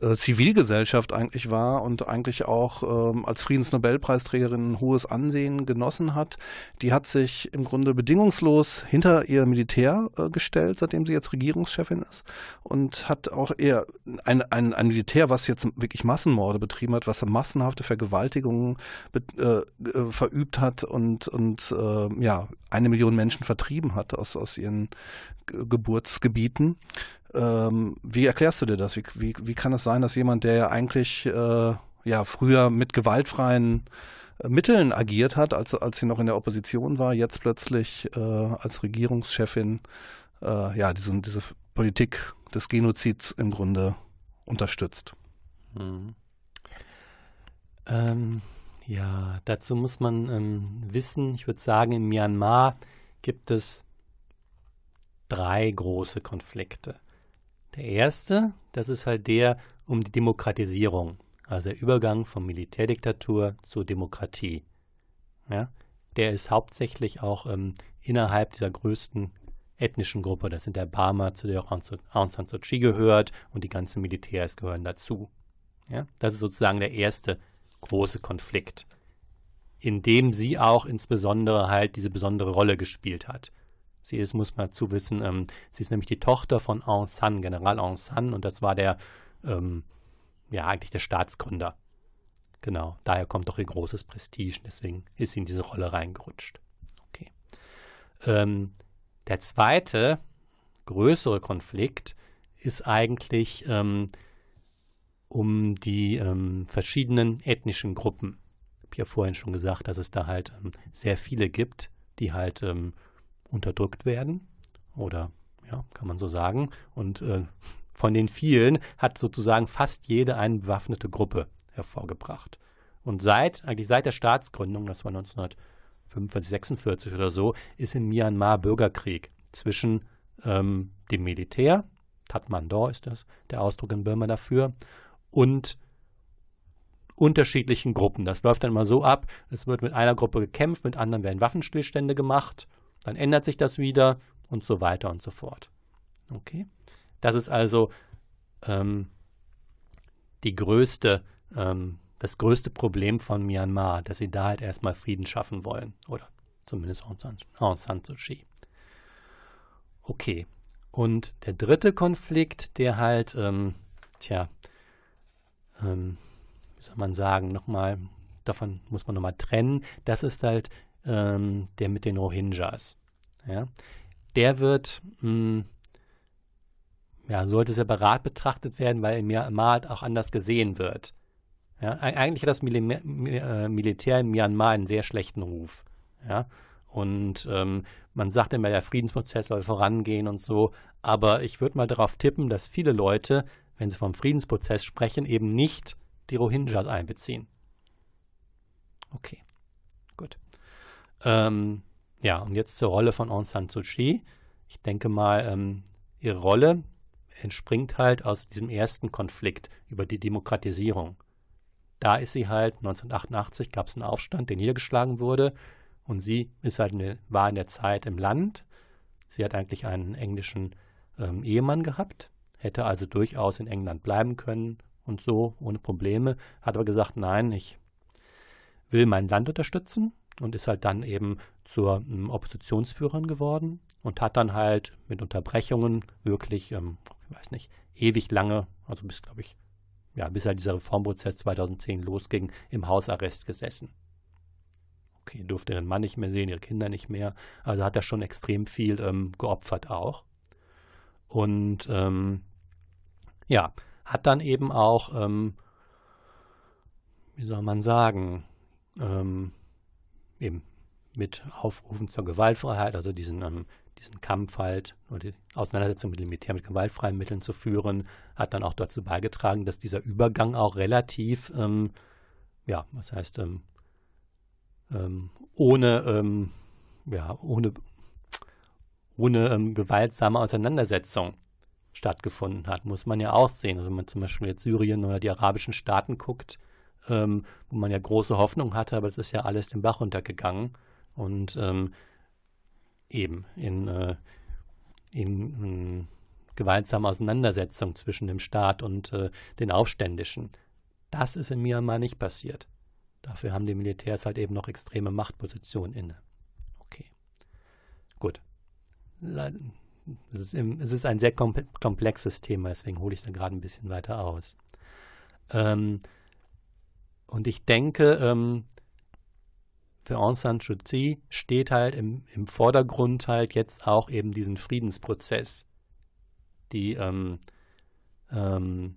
äh, Zivilgesellschaft eigentlich war und eigentlich auch ähm, als Friedensnobelpreisträgerin ein hohes Ansehen genossen hat. Die hat sich im Grunde bedingungslos hinter ihr Militär äh, gestellt, seitdem sie jetzt Regierungschefin ist und hat auch eher ein, ein, ein Militär, was jetzt wirklich Massenmorde betrieben hat, was massenhafte Vergewaltigungen äh, äh, verübt hat und, und äh, ja, eine Million Menschen vertrieben hat aus, aus ihren Geburtsgebieten. Ähm, wie erklärst du dir das? Wie, wie, wie kann es sein, dass jemand, der ja eigentlich äh, ja früher mit gewaltfreien äh, Mitteln agiert hat, als, als sie noch in der Opposition war, jetzt plötzlich äh, als Regierungschefin äh, ja diesen, diese Politik des Genozids im Grunde unterstützt?
Mhm. Ähm, ja, dazu muss man ähm, wissen, ich würde sagen, in Myanmar gibt es drei große Konflikte. Der erste, das ist halt der um die Demokratisierung, also der Übergang von Militärdiktatur zur Demokratie. Ja, der ist hauptsächlich auch ähm, innerhalb dieser größten ethnischen Gruppe, das sind der Barmer, zu der auch Aung San Suu Kyi gehört und die ganzen Militärs gehören dazu. Ja, das ist sozusagen der erste große Konflikt, in dem sie auch insbesondere halt diese besondere Rolle gespielt hat. Sie ist, muss man zu wissen, ähm, sie ist nämlich die Tochter von Aung San, General Aung San, und das war der, ähm, ja, eigentlich der Staatsgründer. Genau, daher kommt auch ihr großes Prestige, deswegen ist sie in diese Rolle reingerutscht. Okay. Ähm, der zweite größere Konflikt ist eigentlich ähm, um die ähm, verschiedenen ethnischen Gruppen. Ich habe ja vorhin schon gesagt, dass es da halt ähm, sehr viele gibt, die halt ähm, unterdrückt werden oder ja, kann man so sagen. Und äh, von den vielen hat sozusagen fast jede eine bewaffnete Gruppe hervorgebracht. Und seit, eigentlich seit der Staatsgründung, das war 1945, 46 oder so, ist in Myanmar Bürgerkrieg zwischen ähm, dem Militär, Tatmadaw ist das, der Ausdruck in Burma dafür, und unterschiedlichen Gruppen. Das läuft dann immer so ab, es wird mit einer Gruppe gekämpft, mit anderen werden Waffenstillstände gemacht dann ändert sich das wieder und so weiter und so fort. Okay? Das ist also ähm, die größte, ähm, das größte Problem von Myanmar, dass sie da halt erstmal Frieden schaffen wollen. Oder zumindest Aung San, Aung San Suu Kyi. Okay. Und der dritte Konflikt, der halt, ähm, tja, ähm, wie soll man sagen, nochmal, davon muss man nochmal trennen, das ist halt ähm, der mit den Rohingyas. Ja? Der wird, mh, hm, ja, sollte separat betrachtet werden, weil in Myanmar auch anders gesehen wird. Ja? Eigentlich hat das Mil äh, Militär in Myanmar einen sehr schlechten Ruf. Ja? Und ähm, man sagt immer, der Friedensprozess soll vorangehen und so. Aber ich würde mal darauf tippen, dass viele Leute, wenn sie vom Friedensprozess sprechen, eben nicht die Rohingyas einbeziehen. Okay. Ähm, ja, und jetzt zur Rolle von Aung San Suu Kyi. Ich denke mal, ähm, ihre Rolle entspringt halt aus diesem ersten Konflikt über die Demokratisierung. Da ist sie halt, 1988 gab es einen Aufstand, der niedergeschlagen wurde. Und sie ist halt eine, war in der Zeit im Land. Sie hat eigentlich einen englischen ähm, Ehemann gehabt, hätte also durchaus in England bleiben können und so, ohne Probleme. Hat aber gesagt, nein, ich will mein Land unterstützen und ist halt dann eben zur ähm, Oppositionsführerin geworden und hat dann halt mit Unterbrechungen wirklich, ähm, ich weiß nicht, ewig lange, also bis, glaube ich, ja, bis halt dieser Reformprozess 2010 losging, im Hausarrest gesessen. Okay, durfte ihren Mann nicht mehr sehen, ihre Kinder nicht mehr. Also hat er schon extrem viel ähm, geopfert auch. Und ähm, ja, hat dann eben auch, ähm, wie soll man sagen, ähm, eben mit Aufrufen zur Gewaltfreiheit, also diesen, ähm, diesen Kampf halt oder die Auseinandersetzung mit dem Militär mit gewaltfreien Mitteln zu führen, hat dann auch dazu beigetragen, dass dieser Übergang auch relativ, ähm, ja, was heißt, ähm, ähm, ohne, ähm, ja, ohne, ohne gewaltsame Auseinandersetzung stattgefunden hat, muss man ja auch sehen. Also wenn man zum Beispiel jetzt Syrien oder die arabischen Staaten guckt, ähm, wo man ja große Hoffnung hatte, aber es ist ja alles den Bach runtergegangen. Und ähm, eben in, äh, in, in gewaltsamer Auseinandersetzung zwischen dem Staat und äh, den Aufständischen. Das ist in Myanmar nicht passiert. Dafür haben die Militärs halt eben noch extreme Machtpositionen inne. Okay. Gut. Es ist, im, es ist ein sehr komplexes Thema, deswegen hole ich da gerade ein bisschen weiter aus. Ähm, und ich denke, ähm, für Aung San Suu Kyi steht halt im, im Vordergrund halt jetzt auch eben diesen Friedensprozess. Die, ähm, ähm,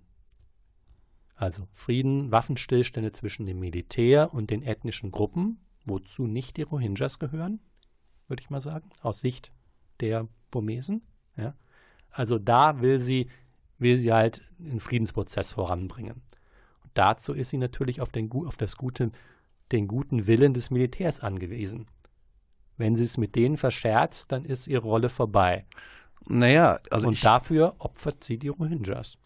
also Frieden, Waffenstillstände zwischen dem Militär und den ethnischen Gruppen, wozu nicht die Rohingyas gehören, würde ich mal sagen, aus Sicht der Burmesen. Ja. Also da will sie, will sie halt den Friedensprozess voranbringen. Dazu ist sie natürlich auf, den, auf das gute den guten Willen des Militärs angewiesen. Wenn sie es mit denen verscherzt, dann ist ihre Rolle vorbei.
Naja, also.
Und
ich,
dafür opfert sie die Rohingyas.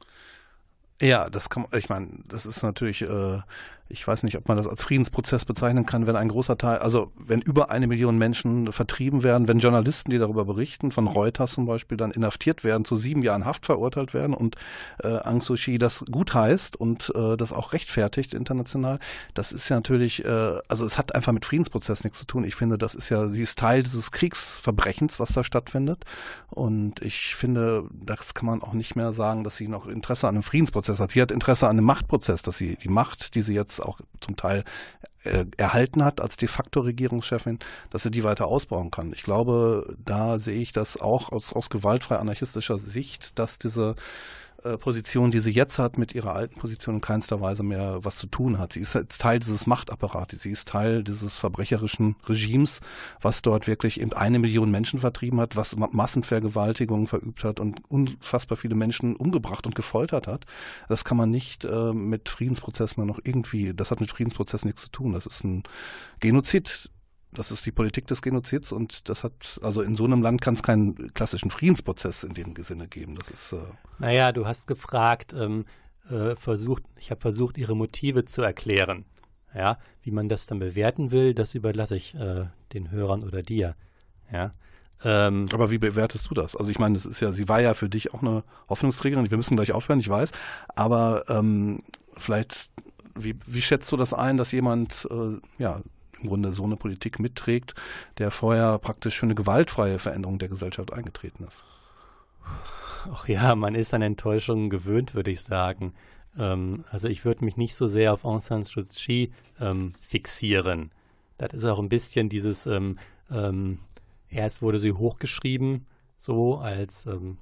Ja, das kann, ich meine, das ist natürlich äh, ich weiß nicht, ob man das als Friedensprozess bezeichnen kann, wenn ein großer Teil, also wenn über eine Million Menschen vertrieben werden, wenn Journalisten, die darüber berichten, von Reuters zum Beispiel, dann inhaftiert werden, zu sieben Jahren Haft verurteilt werden und äh, Aung Suu Kyi das gut heißt und äh, das auch rechtfertigt international, das ist ja natürlich, äh, also es hat einfach mit Friedensprozess nichts zu tun. Ich finde, das ist ja, sie ist Teil dieses Kriegsverbrechens, was da stattfindet und ich finde, das kann man auch nicht mehr sagen, dass sie noch Interesse an einem Friedensprozess hat. Sie hat Interesse an einem Machtprozess, dass sie die Macht, die sie jetzt auch zum Teil äh, erhalten hat als de facto Regierungschefin, dass sie die weiter ausbauen kann. Ich glaube, da sehe ich das auch aus, aus gewaltfrei anarchistischer Sicht, dass diese Position, die sie jetzt hat, mit ihrer alten Position in keinster Weise mehr was zu tun hat. Sie ist jetzt Teil dieses Machtapparates, sie ist Teil dieses verbrecherischen Regimes, was dort wirklich eben eine Million Menschen vertrieben hat, was Massenvergewaltigungen verübt hat und unfassbar viele Menschen umgebracht und gefoltert hat. Das kann man nicht äh, mit Friedensprozess mal noch irgendwie, das hat mit Friedensprozess nichts zu tun. Das ist ein Genozid das ist die Politik des Genozids und das hat, also in so einem Land kann es keinen klassischen Friedensprozess in dem Sinne geben. Das ist. Äh
naja, du hast gefragt, ähm, äh, versucht, ich habe versucht, ihre Motive zu erklären. Ja, wie man das dann bewerten will, das überlasse ich äh, den Hörern oder dir. Ja.
Ähm, Aber wie bewertest du das? Also ich meine, das ist ja, sie war ja für dich auch eine Hoffnungsträgerin. Wir müssen gleich aufhören, ich weiß. Aber ähm, vielleicht, wie, wie schätzt du das ein, dass jemand äh, ja im Grunde so eine Politik mitträgt, der vorher praktisch für eine gewaltfreie Veränderung der Gesellschaft eingetreten ist.
Ach ja, man ist an Enttäuschungen gewöhnt, würde ich sagen. Ähm, also ich würde mich nicht so sehr auf Aung San Suu Kyi ähm, fixieren. Das ist auch ein bisschen dieses, ähm, ähm erst wurde sie hochgeschrieben, so als ähm,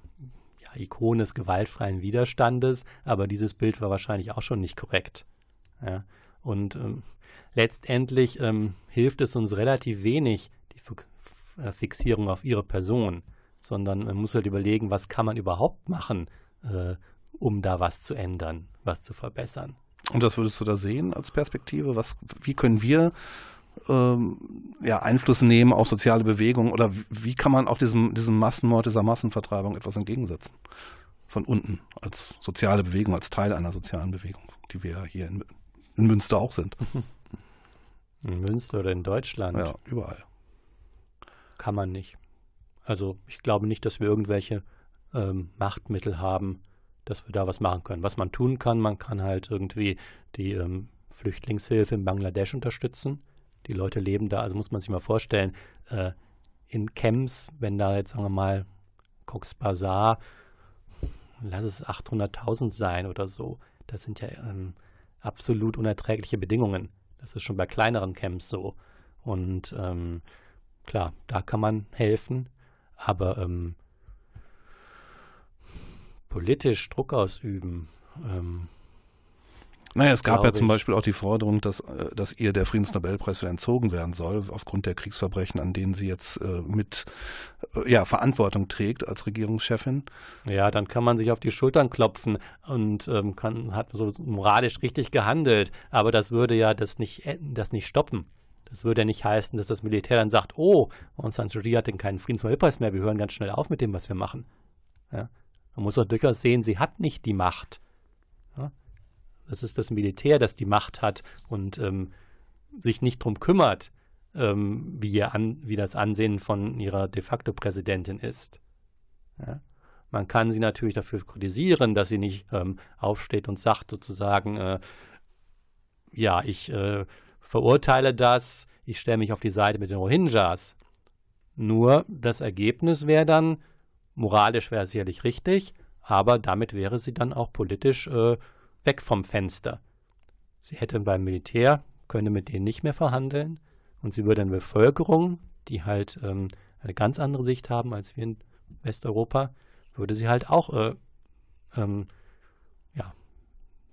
ja, Ikone des gewaltfreien Widerstandes, aber dieses Bild war wahrscheinlich auch schon nicht korrekt. Ja. Und ähm, letztendlich ähm, hilft es uns relativ wenig, die äh, Fixierung auf ihre Person, sondern man muss halt überlegen, was kann man überhaupt machen, äh, um da was zu ändern, was zu verbessern.
Und was würdest du da sehen als Perspektive? Was, wie können wir ähm, ja, Einfluss nehmen auf soziale Bewegungen oder wie kann man auch diesem, diesem Massenmord, dieser Massenvertreibung etwas entgegensetzen? Von unten, als soziale Bewegung, als Teil einer sozialen Bewegung, die wir hier in, in Münster auch sind.
In Münster oder in Deutschland?
Ja, überall.
Kann man nicht. Also ich glaube nicht, dass wir irgendwelche ähm, Machtmittel haben, dass wir da was machen können. Was man tun kann, man kann halt irgendwie die ähm, Flüchtlingshilfe in Bangladesch unterstützen. Die Leute leben da, also muss man sich mal vorstellen, äh, in Camps, wenn da jetzt, sagen wir mal, Cox Bazar, lass es 800.000 sein oder so, das sind ja ähm, absolut unerträgliche Bedingungen. Das ist schon bei kleineren Camps so. Und ähm, klar, da kann man helfen, aber ähm, politisch Druck ausüben, ähm,
Naja, es gab ja zum. Beispiel auch die Forderung, dass, äh, dass ihr der Friedensnobelpreis wieder entzogen werden soll, aufgrund der Kriegsverbrechen, an denen sie jetzt äh, mit äh, ja, Verantwortung trägt als Regierungschefin.
Ja, dann kann man sich auf die Schultern klopfen und ähm, kann, hat so moralisch richtig gehandelt. Aber das würde ja das nicht, äh, das nicht stoppen. Das würde ja nicht heißen, dass das Militär dann sagt, oh, Aung San Suu Kyi hat denn keinen Friedensnobelpreis mehr, wir hören ganz schnell auf mit dem, was wir machen. Ja? Man muss doch durchaus sehen, sie hat nicht die Macht. Das ist das Militär, das die Macht hat und ähm, sich nicht drum kümmert, ähm, wie, an, wie das Ansehen von ihrer de facto Präsidentin ist. Ja? Man kann sie natürlich dafür kritisieren, dass sie nicht ähm, aufsteht und sagt sozusagen, äh, ja, ich äh, verurteile das, ich stelle mich auf die Seite mit den Rohingyas. Nur das Ergebnis wäre dann, moralisch wäre es sicherlich richtig, aber damit wäre sie dann auch politisch äh, weg vom Fenster. Sie hätte beim Militär, könnte mit denen nicht mehr verhandeln und sie würde eine Bevölkerung, die halt ähm, eine ganz andere Sicht haben als wir in Westeuropa, würde sie halt auch äh, ähm, ja,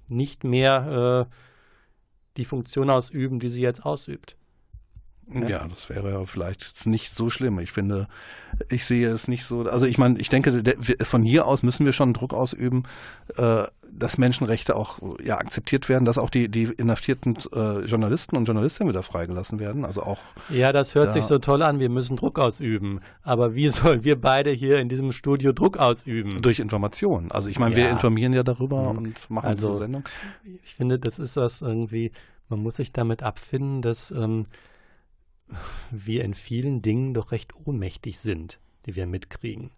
nicht mehr äh, die Funktion ausüben, die sie jetzt ausübt.
Ja. das wäre ja vielleicht nicht so schlimm. Ich finde, ich sehe es nicht so. Also ich meine, ich denke, wir- von hier aus müssen wir schon Druck ausüben, äh, dass Menschenrechte auch ja akzeptiert werden, dass auch die, die inhaftierten äh, Journalisten und Journalistinnen wieder freigelassen werden. Also auch
Ja, das hört
Da-
sich so toll an, wir müssen Druck ausüben. Aber wie sollen wir beide hier in diesem Studio Druck ausüben?
durch Informationen. Also ich meine, wir
Ja.
informieren ja darüber
Mhm.
und machen
Also-
diese Sendung.
Ich finde, das ist was irgendwie, man muss sich damit abfinden, dass ähm, wir in vielen Dingen doch recht ohnmächtig sind, die wir mitkriegen.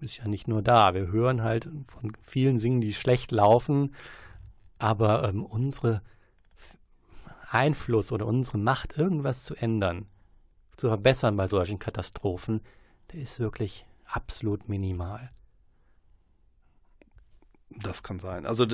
Ist ja nicht nur da. Wir hören halt von vielen Dingen, die schlecht laufen, aber ähm, unsere Einfluss oder unsere Macht, irgendwas zu ändern, zu verbessern bei solchen Katastrophen, der ist wirklich absolut minimal.
Das kann sein. Also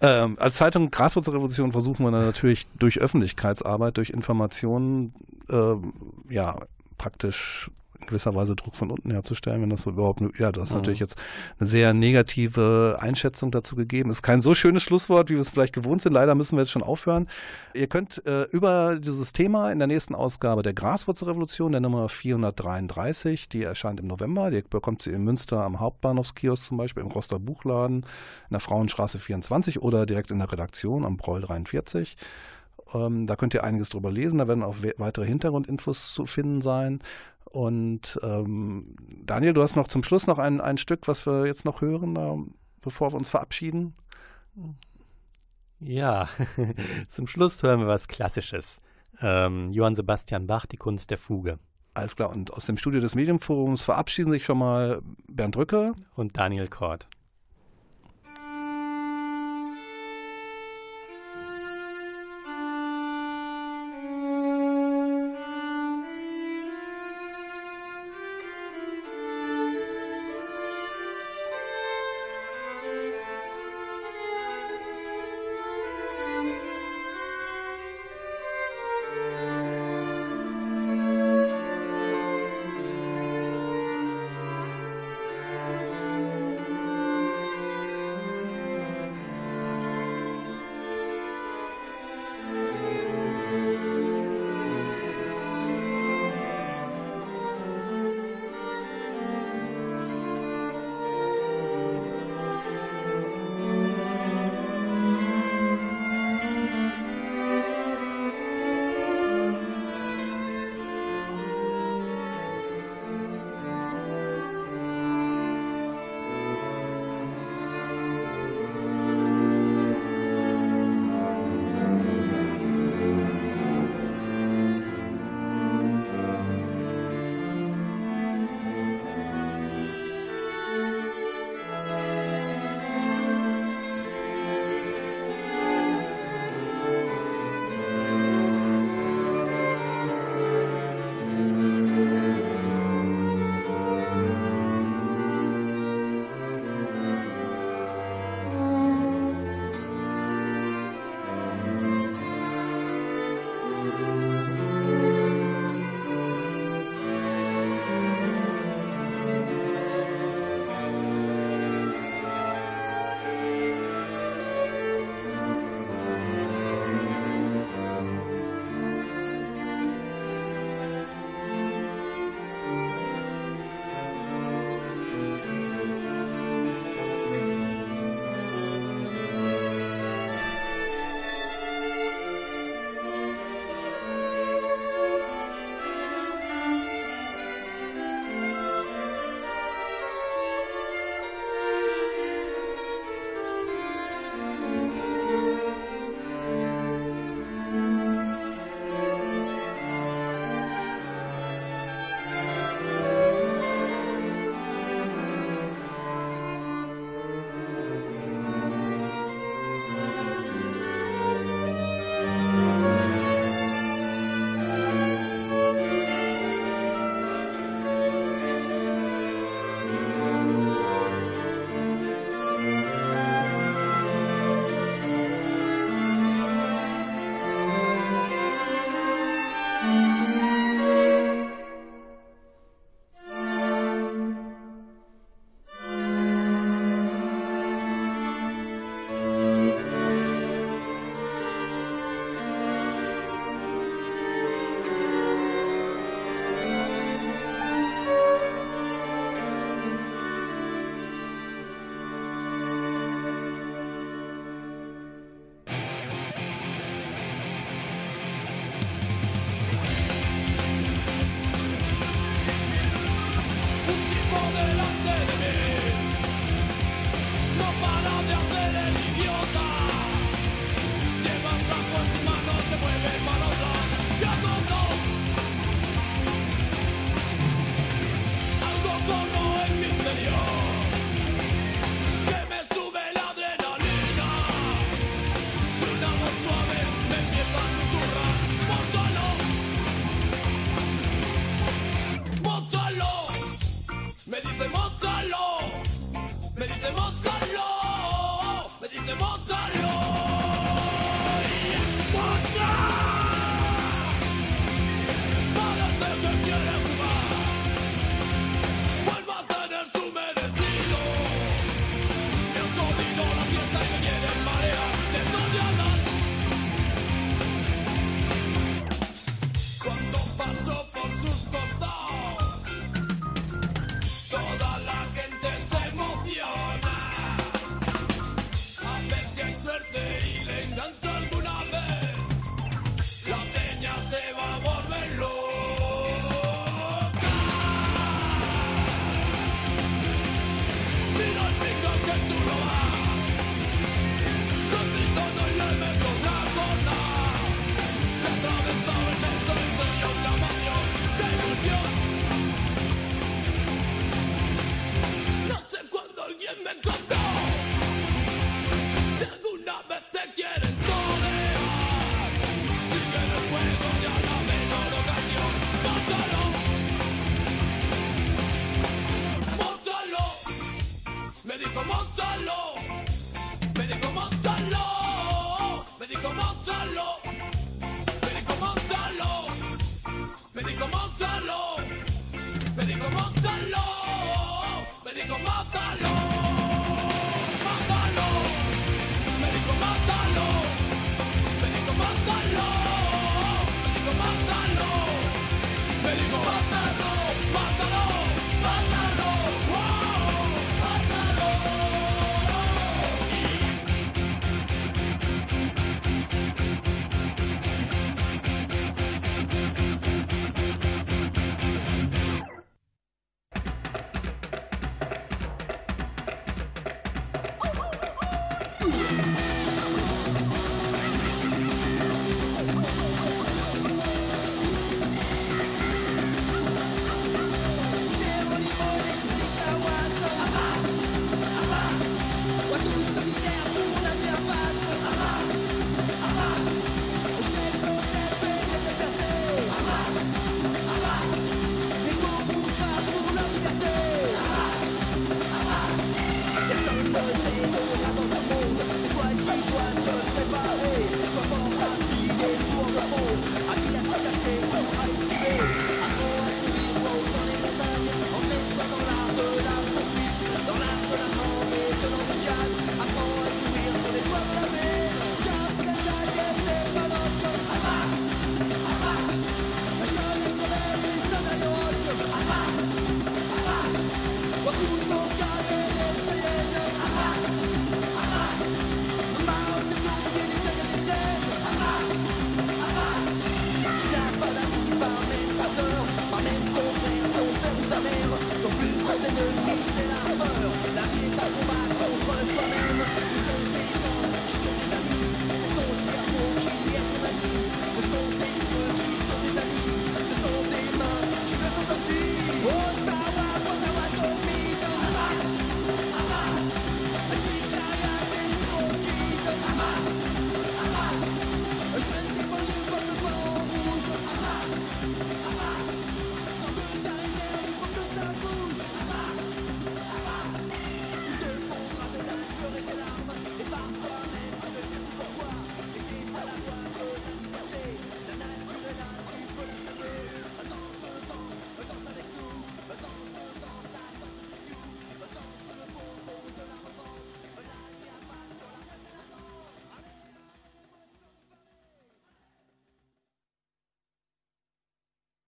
ähm, als Zeitung Graswurzelrevolution versuchen wir dann natürlich durch Öffentlichkeitsarbeit, durch Informationen, ähm, ja, praktisch in gewisser Weise Druck von unten herzustellen, wenn das so überhaupt, ja, du hast
Mhm.
natürlich jetzt eine sehr negative Einschätzung dazu gegeben. Ist kein so schönes Schlusswort, wie wir es vielleicht gewohnt sind. Leider müssen wir jetzt schon aufhören. Ihr könnt äh, über dieses Thema in der nächsten Ausgabe der Graswurzelrevolution, der Nummer 433, die erscheint im November. Die bekommt sie in Münster am Hauptbahnhofskiosk zum Beispiel, im Roster Buchladen, in der Frauenstraße 24 oder direkt in der Redaktion am Breul 43. Ähm, da könnt ihr einiges drüber lesen. Da werden auch we weitere Hintergrundinfos zu finden sein. Und ähm, Daniel, du hast noch zum Schluss noch ein, ein Stück, was wir jetzt noch hören, ähm, bevor wir uns verabschieden.
Ja, zum Schluss hören wir was Klassisches. Ähm, Johann Sebastian Bach, die Kunst der Fuge.
Alles klar. Und aus dem Studio des Medienforums verabschieden sich schon mal Bernd Rücke.
Und Daniel Kort.